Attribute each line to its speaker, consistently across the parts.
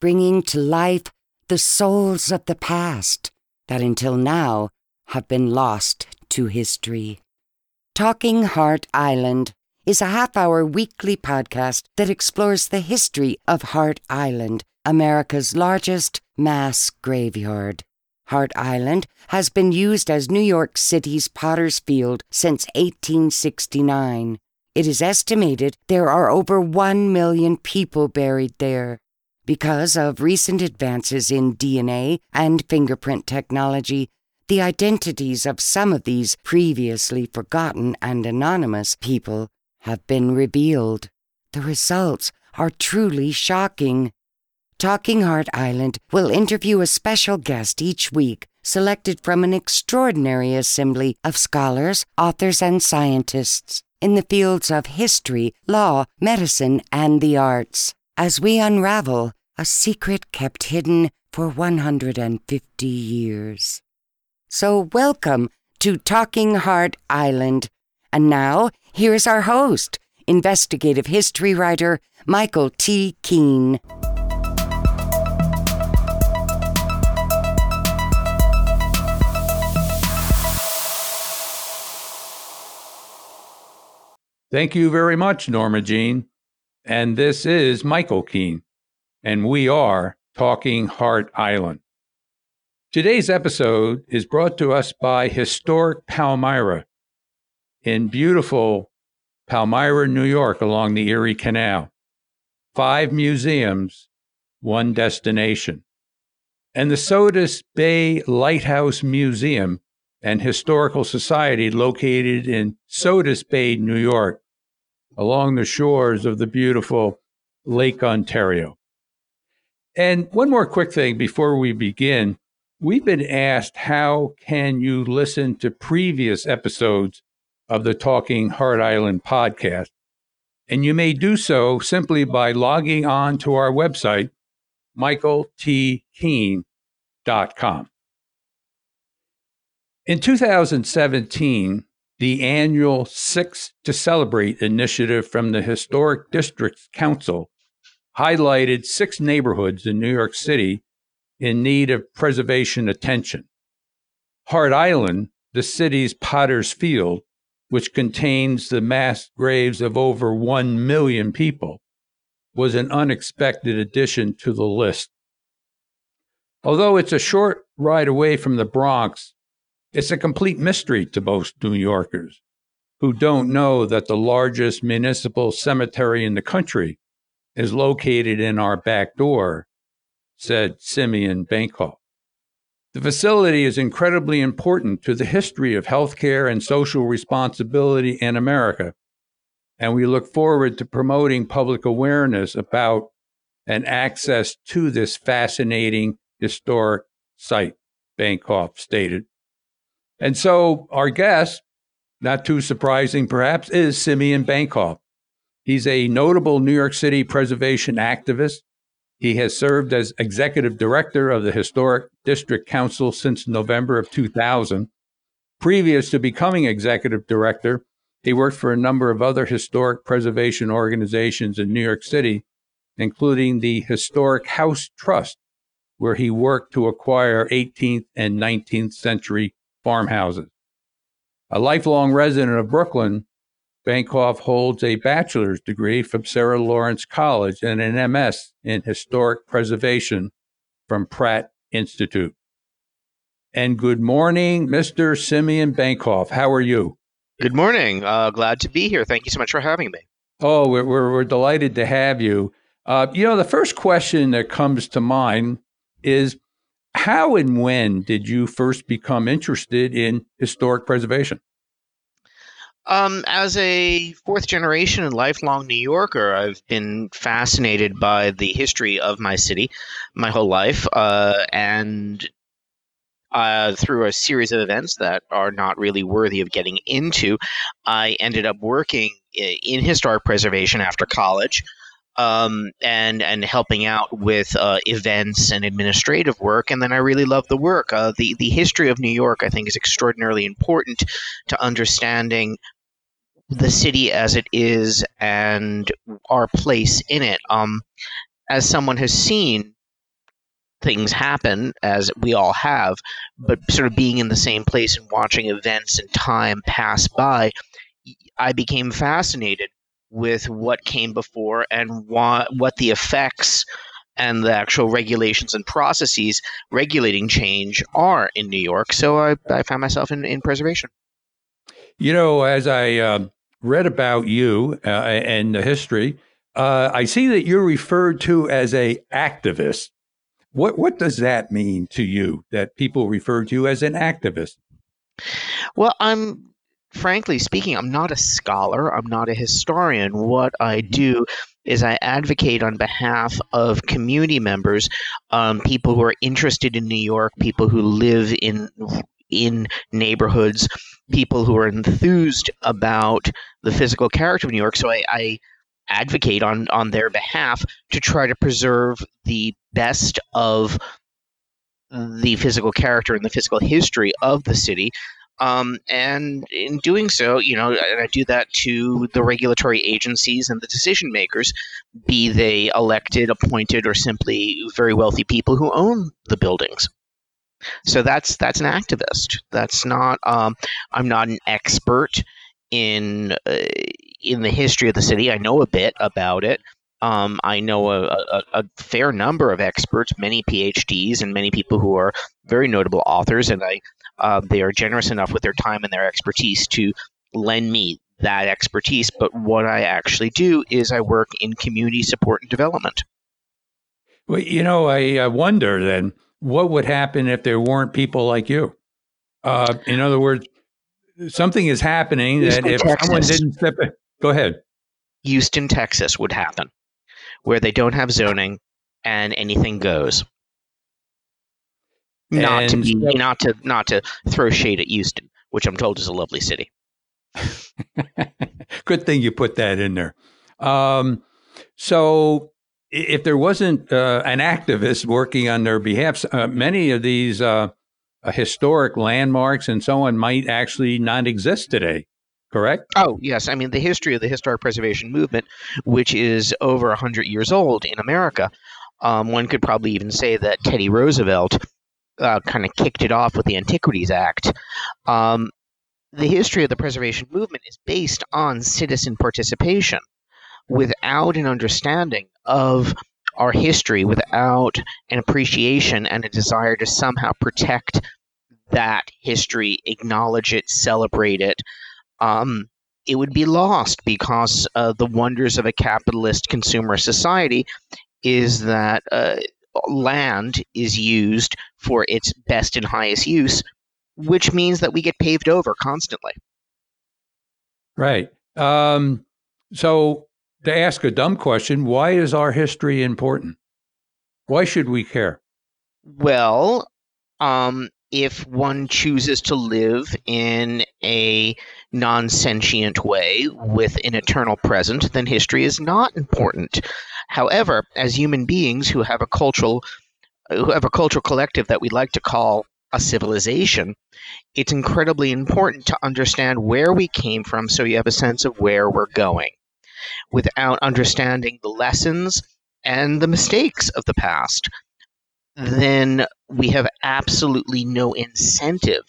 Speaker 1: bringing to life the souls of the past that until now have been lost to history. Talking Hart Island is a half hour weekly podcast that explores the history of Hart Island, America's largest mass graveyard. Hart Island has been used as New York City's Potter's Field since 1869. It is estimated there are over 1 million people buried there. Because of recent advances in DNA and fingerprint technology, the identities of some of these previously forgotten and anonymous people have been revealed. The results are truly shocking. Talking Hart Island will interview a special guest each week, selected from an extraordinary assembly of scholars, authors, and scientists in the fields of history, law, medicine, and the arts, as we unravel a secret kept hidden for 150 years. So, welcome to Talking Hart Island. And now, here's our host, investigative history writer Michael T. Keene.
Speaker 2: Thank you very much, Norma Jean. And this is Michael Keene, and we are Talking Hart Island. Today's episode is brought to us by Historic Palmyra in beautiful Palmyra, New York, along the Erie Canal. Five museums, one destination. And the Sodus Bay Lighthouse Museum and Historical Society located in Sodus Bay, New York, along the shores of the beautiful Lake Ontario. And one more quick thing before we begin. We've been asked how can you listen to previous episodes of the Talking Hart Island podcast? And you may do so simply by logging on to our website, michaeltkeen.com. In 2017, the annual Six to Celebrate initiative from the Historic Districts Council highlighted six neighborhoods in New York City in need of preservation attention. Hart Island, the city's Potter's Field, which contains the mass graves of over 1 million people, was an unexpected addition to the list. Although it's a short ride away from the Bronx, it's a complete mystery to most New Yorkers who don't know that the largest municipal cemetery in the country is located in our back door, said Simeon Bankoff. The facility is incredibly important to the history of healthcare and social responsibility in America, and we look forward to promoting public awareness about and access to this fascinating historic site, Bankoff stated. And so our guest, not too surprising perhaps, is Simeon Bancroft. He's a notable New York City preservation activist. He has served as executive director of the Historic District Council since November of 2000. Previous to becoming executive director, he worked for a number of other historic preservation organizations in New York City, including the Historic House Trust, where he worked to acquire 18th and 19th century farmhouses. A lifelong resident of Brooklyn, Bancroft holds a bachelor's degree from Sarah Lawrence College and an MS in historic preservation from Pratt Institute. And good morning, Mr. Simeon Bancroft. How are you?
Speaker 3: Good morning. Uh, glad to be here. Thank you so much for having me.
Speaker 2: Oh, we're, we're, we're delighted to have you. Uh, you know, the first question that comes to mind is how and when did you first become interested in historic preservation?
Speaker 3: Um, as a fourth generation and lifelong New Yorker, I've been fascinated by the history of my city my whole life. Uh, and uh, through a series of events that are not really worthy of getting into, I ended up working in historic preservation after college um, and and helping out with uh, events and administrative work. And then I really love the work. Uh, the the history of New York, I think, is extraordinarily important to understanding the city as it is and our place in it. Um, as someone has seen things happen as we all have, but sort of being in the same place and watching events and time pass by, I became fascinated with what came before and what what the effects and the actual regulations and processes regulating change are in New York. So I, I found myself in, in preservation.
Speaker 2: You know, as I uh, read about you uh, and the history, uh, I see that you're referred to as a activist. What what does that mean to you? That people refer to you as an activist?
Speaker 3: Well, I'm frankly speaking, I'm not a scholar. I'm not a historian. What I mm-hmm. do is I advocate on behalf of community members, um, people who are interested in New York, people who live in in neighborhoods, people who are enthused about the physical character of New York. So I, I advocate on on their behalf to try to preserve the best of the physical character and the physical history of the city um, and in doing so, you know, and I do that to the regulatory agencies and the decision makers, be they elected, appointed, or simply very wealthy people who own the buildings. So that's that's an activist. That's not. Um, I'm not an expert in uh, in the history of the city. I know a bit about it. Um, I know a, a, a, fair number of experts, many PhDs, and many people who are very notable authors, and I uh, they are generous enough with their time and their expertise to lend me that expertise. But what I actually do is I work in community support and development.
Speaker 2: Well, you know, I wonder then what would happen if there weren't people like you. Uh, in other words, something is happening Houston, that if Texas. someone didn't step in, go ahead.
Speaker 3: Houston, Texas would happen, where they don't have zoning and anything goes not and to be not to not to throw shade at Houston, which I'm told is a lovely city.
Speaker 2: Good thing you put that in there. Um, so, if there wasn't uh, an activist working on their behalf, uh, many of these uh, uh historic landmarks and so on might actually not exist today. Correct?
Speaker 3: Oh, yes. I mean, the history of the historic preservation movement, which is over 100 years old in America, um, one could probably even say that Teddy Roosevelt uh, kind of kicked it off with the Antiquities Act. Um, the history of the preservation movement is based on citizen participation. Without an understanding of our history, without an appreciation and a desire to somehow protect that history, acknowledge it, celebrate it, um, it would be lost because uh, the wonders of a capitalist consumer society is that uh, land is used for its best and highest use, which means that we get paved over constantly.
Speaker 2: Right. Um, so, to ask a dumb question, why is our history important? Why should we care?
Speaker 3: Well, um, if one chooses to live in a non sentient way with an eternal present, then history is not important. However, as human beings who have a cultural who have a cultural collective that we like to call a civilization, it's incredibly important to understand where we came from so you have a sense of where we're going. Without understanding the lessons and the mistakes of the past, mm-hmm. then we have absolutely no incentive,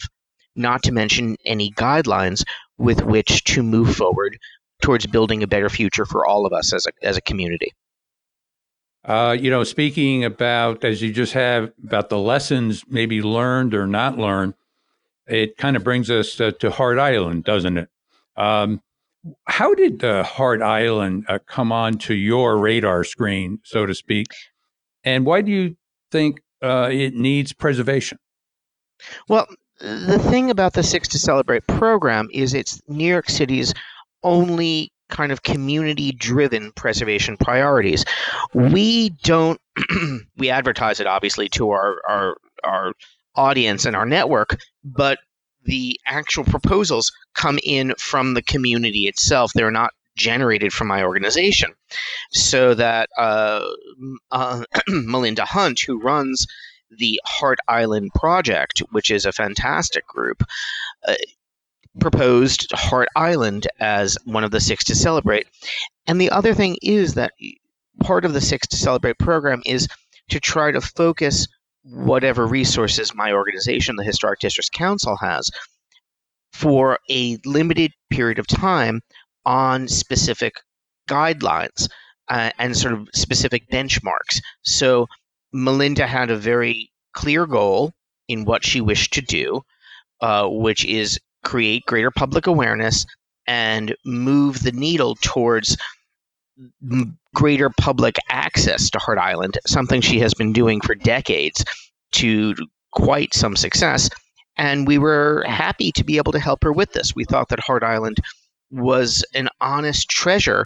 Speaker 3: not to mention any guidelines with which to move forward towards building a better future for all of us as a, as a community.
Speaker 2: Uh, you know, speaking about as you just have about the lessons maybe learned or not learned, it kind of brings us uh, to Hart Island, doesn't it? Um, how did uh, Hart Island uh, come onto your radar screen, so to speak? And why do you think uh, it needs preservation?
Speaker 3: Well, the thing about the Six to Celebrate program is it's New York City's only kind of community driven preservation priorities. We don't we advertise it obviously to our, our our audience and our network, but the actual proposals come in from the community itself. They're not generated from my organization. So that uh, uh, Melinda Hunt, who runs the Hart Island Project, which is a fantastic group, uh, proposed Hart Island as one of the six to celebrate. And the other thing is that part of the six to celebrate program is to try to focus whatever resources my organization, the Historic Districts Council, has for a limited period of time on specific guidelines uh, and sort of specific benchmarks. So Melinda had a very clear goal in what she wished to do, uh, which is create greater public awareness and move the needle towards greater public access to Hart Island, something she has been doing for decades to quite some success. And we were happy to be able to help her with this. We thought that Hart Island was an honest treasure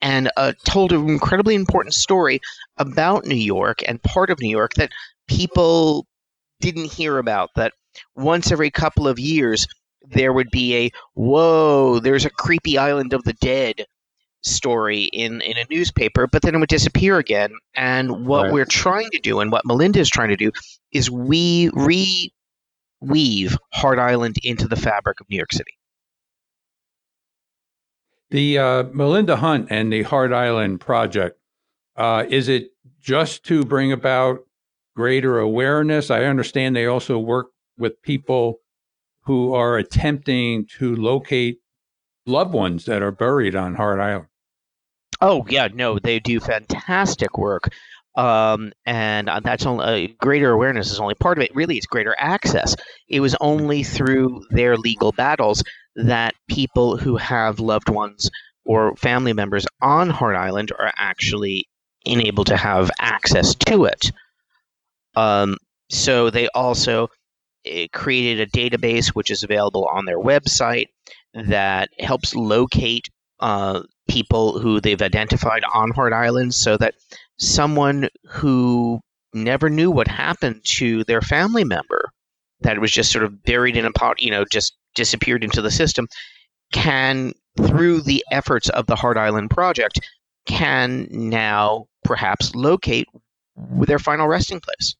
Speaker 3: and uh, told an incredibly important story about New York and part of New York that people didn't hear about. That once every couple of years, there would be a whoa, there's a creepy island of the dead story in, in a newspaper, but then it would disappear again. And what right. we're trying to do, and what Melinda is trying to do, is we reweave Hart Island into the fabric of New York City.
Speaker 2: The uh, Melinda Hunt and the Hart Island project, uh, is it just to bring about greater awareness? I understand they also work with people who are attempting to locate loved ones that are buried on Hart Island.
Speaker 3: Oh yeah, no, they do fantastic work, um, and uh, that's only uh, greater awareness is only part of it. Really, it's greater access. It was only through their legal battles that people who have loved ones or family members on Hart Island are actually enabled to have access to it. Um, so they also created a database which is available on their website that helps locate uh, people who they've identified on Hart Island so that someone who never knew what happened to their family member, that was just sort of buried in a pot, you know, just disappeared into the system, can, through the efforts of the Hart Island Project, can now perhaps locate their final resting place.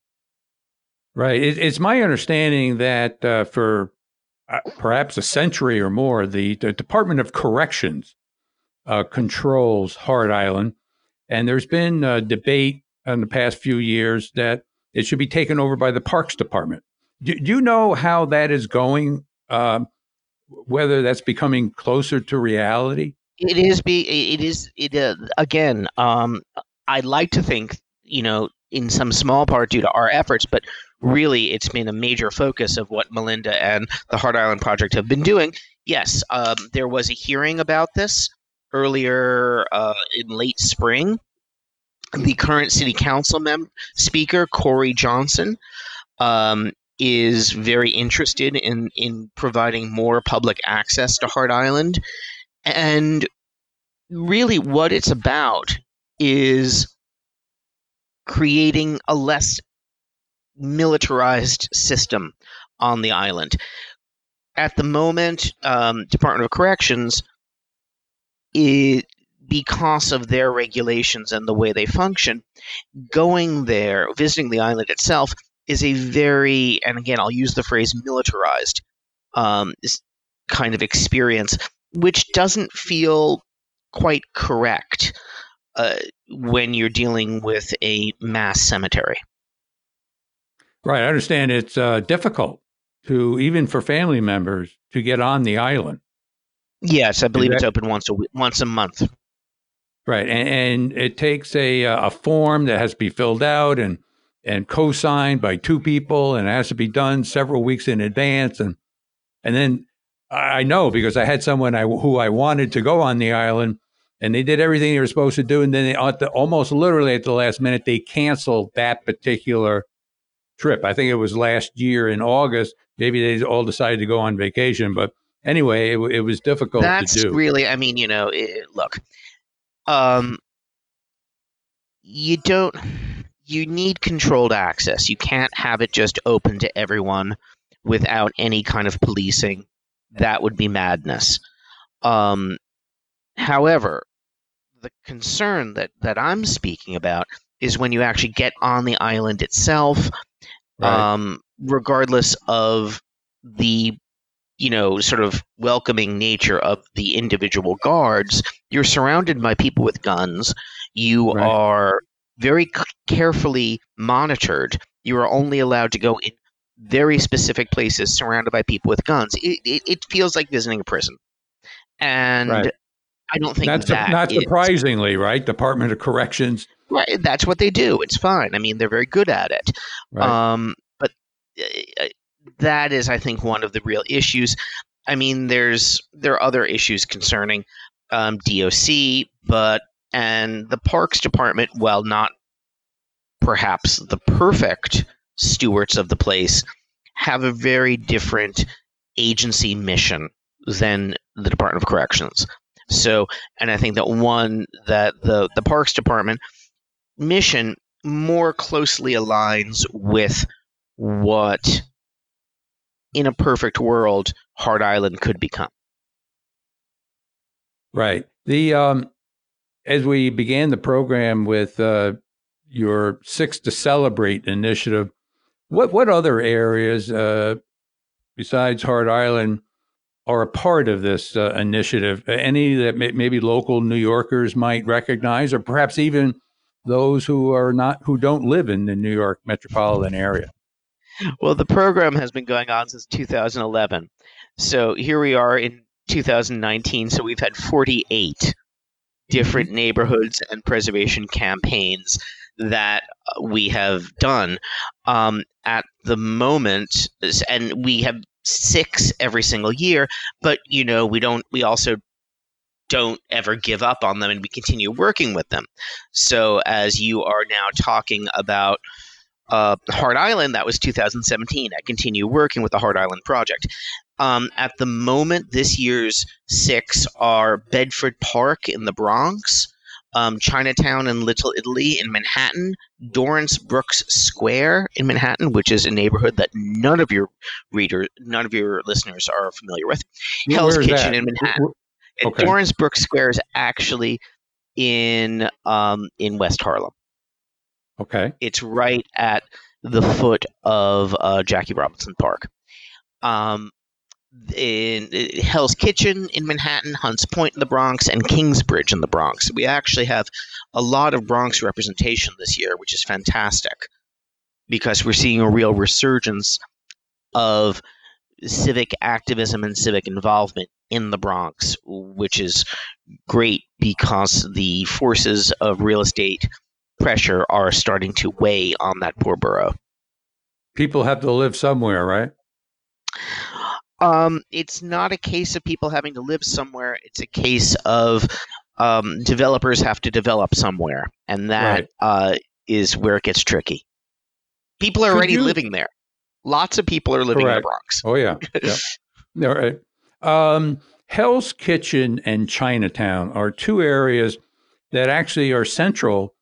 Speaker 2: Right. it's my understanding that uh, for uh, perhaps a century or more, the, the Department of Corrections uh, controls Hart Island. And there's been a debate in the past few years that it should be taken over by the Parks Department. Do, do you know how that is going? Uh, whether that's becoming closer to reality?
Speaker 3: It is. Be it is. It uh, again. Um, I'd like to think you know in some small part due to our efforts, but really it's been a major focus of what Melinda and the Hart Island Project have been doing. Yes, um, there was a hearing about this earlier uh, in late spring. The current city council mem- speaker, Corey Johnson, um, is very interested in, in providing more public access to Hart Island. And really, what it's about is creating a less militarized system on the island. At the moment, um, Department of Corrections it, because of their regulations and the way they function, going there, visiting the island itself, is a very, and again, I'll use the phrase militarized um, kind of experience, which doesn't feel quite correct uh, when you're dealing with a mass cemetery.
Speaker 2: Right. I understand it's uh, difficult to, even for family members, to get on the island.
Speaker 3: Yes, I believe that, it's open once a week, once a month.
Speaker 2: Right, and, and, it takes a uh, a form that has to be filled out and and co-signed by two people, and it has to be done several weeks in advance, and and then I know because I had someone I, who I wanted to go on the island, and they did everything they were supposed to do, and then they, the, almost literally at the last minute they canceled that particular trip. I think it was last year in August. Maybe they all decided to go on vacation, but anyway, it, it was difficult
Speaker 3: That's
Speaker 2: to do.
Speaker 3: really, I mean, you know, it, look, um, you don't, you need controlled access. You can't have it just open to everyone without any kind of policing. That would be madness. Um, however, the concern that, that I'm speaking about is when you actually get on the island itself, right. um, regardless of the you know, sort of welcoming nature of the individual guards, you're surrounded by people with guns. You right. are very c- carefully monitored. You are only allowed to go in very specific places surrounded by people with guns. It, it, it feels like visiting a prison. And
Speaker 2: Right.
Speaker 3: I don't think
Speaker 2: that's
Speaker 3: that
Speaker 2: not
Speaker 3: is-
Speaker 2: surprisingly, right? Department of Corrections.
Speaker 3: Right, that's what they do. It's fine. I mean, they're very good at it.
Speaker 2: Right.
Speaker 3: Um, but uh, that is, I think, one of the real issues. I mean, there's there are other issues concerning um, DOC, but and the Parks Department, while not perhaps the perfect stewards of the place, have a very different agency mission than the Department of Corrections. So, and I think that one that the the Parks Department mission more closely aligns with what in a perfect world Hart Island could become.
Speaker 2: Right. The um, as we began the program with uh, your Six to Celebrate initiative, what what other areas uh, besides Hart Island are a part of this uh, initiative? Any that may, maybe local New Yorkers might recognize, or perhaps even those who are not who don't live in the New York metropolitan area.
Speaker 3: Well, the program has been going on since 2011. So here we are in 2019. So we've had 48 different neighborhoods and preservation campaigns that uh, we have done um, at the moment, and we have six every single year. But you know, we don't. We also don't ever give up on them, and we continue working with them. So as you are now talking about uh, Hart Island, that was 2017. I continue working with the Hart Island project. Um, at the moment, this year's six are Bedford Park in the Bronx, um, Chinatown and Little Italy in Manhattan, Dorrance Brooks Square in Manhattan, which is a neighborhood that none of your readers, none of your listeners are familiar with. Hell's Kitchen
Speaker 2: that?
Speaker 3: in Manhattan. And
Speaker 2: Okay.
Speaker 3: Dorrance Brooks Square is actually in um, in West Harlem.
Speaker 2: Okay.
Speaker 3: It's right at the foot of uh, Jackie Robinson Park. Um, in, Hell's Kitchen in Manhattan, Hunts Point in the Bronx, and Kingsbridge in the Bronx. We actually have a lot of Bronx representation this year, which is fantastic because we're seeing a real resurgence of civic activism and civic involvement in the Bronx, which is great because the forces of real estate pressure are starting to weigh on that poor borough.
Speaker 2: People have to live somewhere, right?
Speaker 3: Um, it's not a case of people having to live somewhere. It's a case of um, developers have to develop somewhere, and that
Speaker 2: Right.
Speaker 3: uh, is where it gets tricky. People are
Speaker 2: Could
Speaker 3: already
Speaker 2: you-
Speaker 3: living there. Lots of people are living in the Bronx.
Speaker 2: Oh yeah, yeah. All right. Um, Hell's Kitchen and Chinatown are two areas that actually are central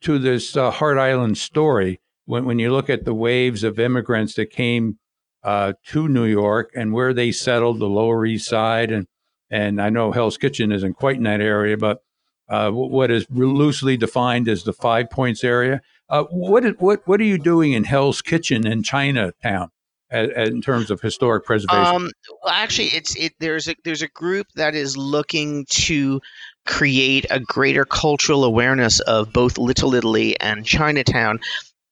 Speaker 2: to this uh, Hart Island story. When when you look at the waves of immigrants that came uh, to New York and where they settled, the Lower East Side, and and I know Hell's Kitchen isn't quite in that area, but uh, what is loosely defined as the Five Points area. Uh, what what what are you doing in Hell's Kitchen in Chinatown? in terms of historic preservation.
Speaker 3: Um, well, actually, it's it. There's a there's a group that is looking to create a greater cultural awareness of both Little Italy and Chinatown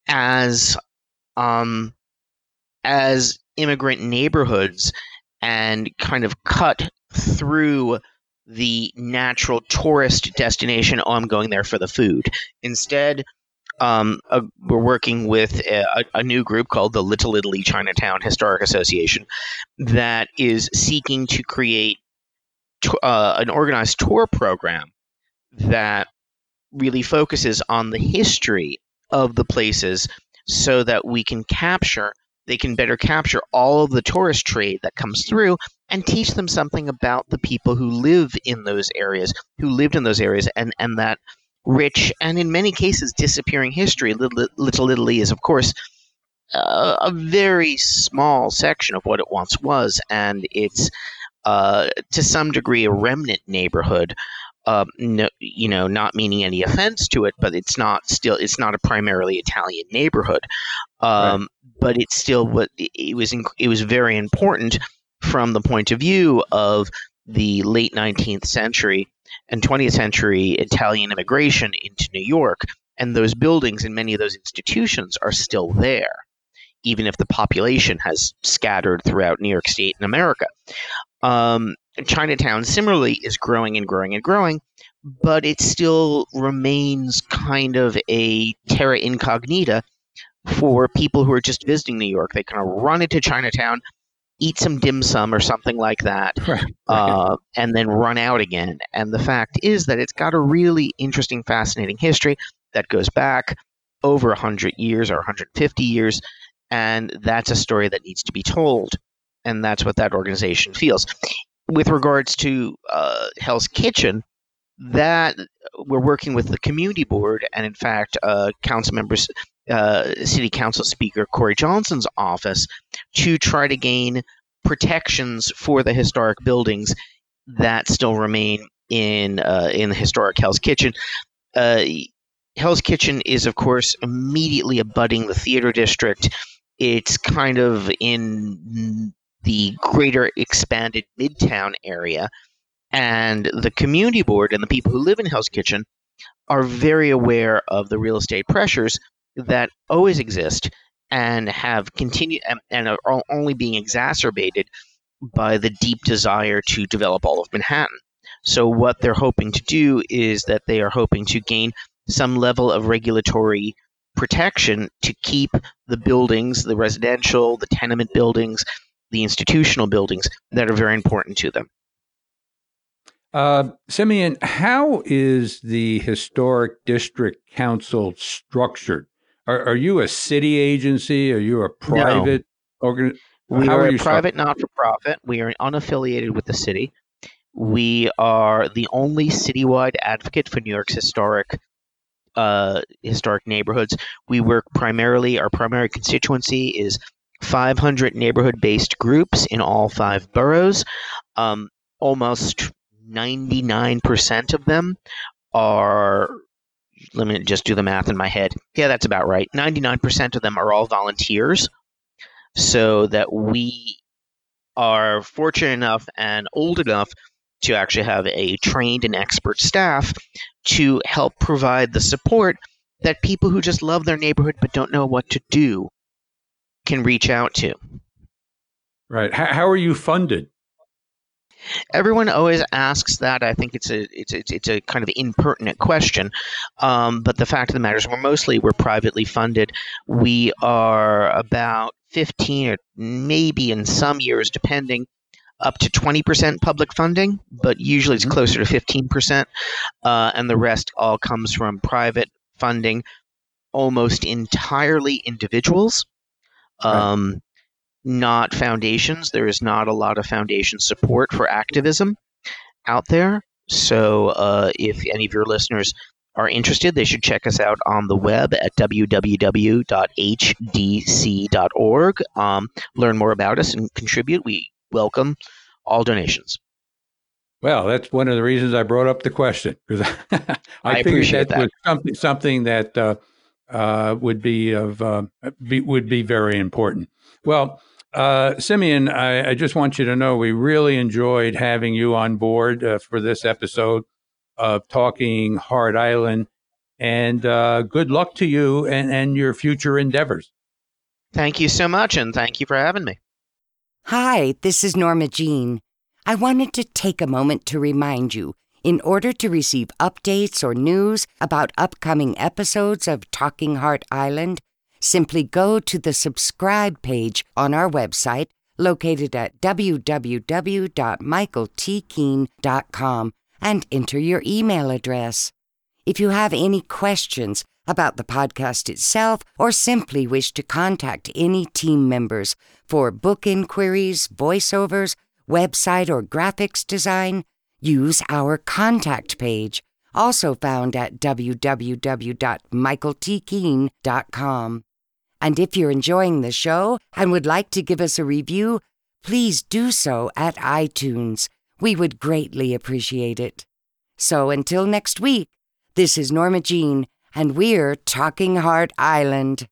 Speaker 3: as um as immigrant neighborhoods and kind of cut through the natural tourist destination. Oh, I'm going there for the food. Instead, um, we're working with a, a new group called the Little Italy Chinatown Historic Association that is seeking to create uh, an organized tour program that really focuses on the history of the places so that we can capture they can better capture all of the tourist trade that comes through and teach them something about the people who live in those areas who lived in those areas and and that rich and in many cases disappearing history. Little, little italy is of course uh, a very small section of what it once was and it's uh, to some degree a remnant neighborhood um, no, you know not meaning any offense to it but it's not still it's not a primarily italian neighborhood. Um, but it's still what it it was it was very important from the point of view of the late 19th century and 20th century Italian immigration into New York And those buildings and many of those institutions are still there, even if the population has scattered throughout New York State and America. Um, Chinatown similarly is growing and growing and growing, but it still remains kind of a terra incognita for people who are just visiting New York. They kind of run into Chinatown, eat some dim sum or something like that,
Speaker 2: Right.
Speaker 3: uh, and then run out again. And the fact is that it's got a really interesting, fascinating history that goes back over 100 years or 150 years. And that's a story that needs to be told. And that's what that organization feels. With regards to uh, Hell's Kitchen, that we're working with the community board, and in fact, uh, council members, uh, city council speaker Corey Johnson's office, to try to gain protections for the historic buildings that still remain in uh, in the historic Hell's Kitchen. Uh, Hell's Kitchen is, of course, immediately abutting the theater district. It's kind of in the greater expanded Midtown area. And the community board and the people who live in Hell's Kitchen are very aware of the real estate pressures that always exist and have continued and, and are only being exacerbated by the deep desire to develop all of Manhattan. So, what they're hoping to do is that they are hoping to gain some level of regulatory protection to keep the buildings, the residential, the tenement buildings, the institutional buildings that are very important to them.
Speaker 2: Uh, Simeon, how is the Historic District Council structured? Are, are you a city agency? Are you a private organ?
Speaker 3: We
Speaker 2: How
Speaker 3: are,
Speaker 2: are
Speaker 3: a private not for profit. We are unaffiliated with the city. We are the only citywide advocate for New York's historic uh, historic neighborhoods. We work primarily, our primary constituency is 500 neighborhood based groups in all five boroughs. Um, almost 99% of them are, let me just do the math in my head. Yeah, that's about right. 99% of them are all volunteers so that we are fortunate enough and old enough to actually have a trained and expert staff to help provide the support that people who just love their neighborhood but don't know what to do can reach out to.
Speaker 2: Right. How, are you funded?
Speaker 3: Everyone always asks that. I think it's a it's it's, it's a kind of impertinent question, um, but the fact of the matter is, we're mostly we're privately funded. We are about fifteen or maybe in some years, depending, up to twenty percent public funding, but usually it's
Speaker 2: Mhm.
Speaker 3: closer to fifteen percent, uh, and the rest all comes from private funding, almost entirely individuals.
Speaker 2: Right.
Speaker 3: Not foundations. There is not a lot of foundation support for activism out there. So, uh, if any of your listeners are interested, they should check us out on the web at www.hdc.org. Um, learn more about us and contribute. We welcome all donations.
Speaker 2: Well, that's one of the reasons I brought up the question because I,
Speaker 3: I appreciate
Speaker 2: that,
Speaker 3: that.
Speaker 2: was something something that uh, uh, would be of uh, be, would be very important. Well, uh, Simeon, I, I just want you to know we really enjoyed having you on board uh, for this episode of Talking Hart Island, and uh, good luck to you and, and your future endeavors.
Speaker 3: Thank you so much, and thank you for having me.
Speaker 1: Hi, this is Norma Jean. I wanted to take a moment to remind you in order to receive updates or news about upcoming episodes of Talking Hart Island, simply go to the subscribe page on our website located at www.michaeltkeen.com and enter your email address. If you have any questions about the podcast itself or simply wish to contact any team members for book inquiries, voiceovers, website or graphics design, use our contact page, also found at www.michaeltkeen.com. And if you're enjoying the show and would like to give us a review, please do so at iTunes. We would greatly appreciate it. So until next week, this is Norma Jean, and we're Talking Hart Island.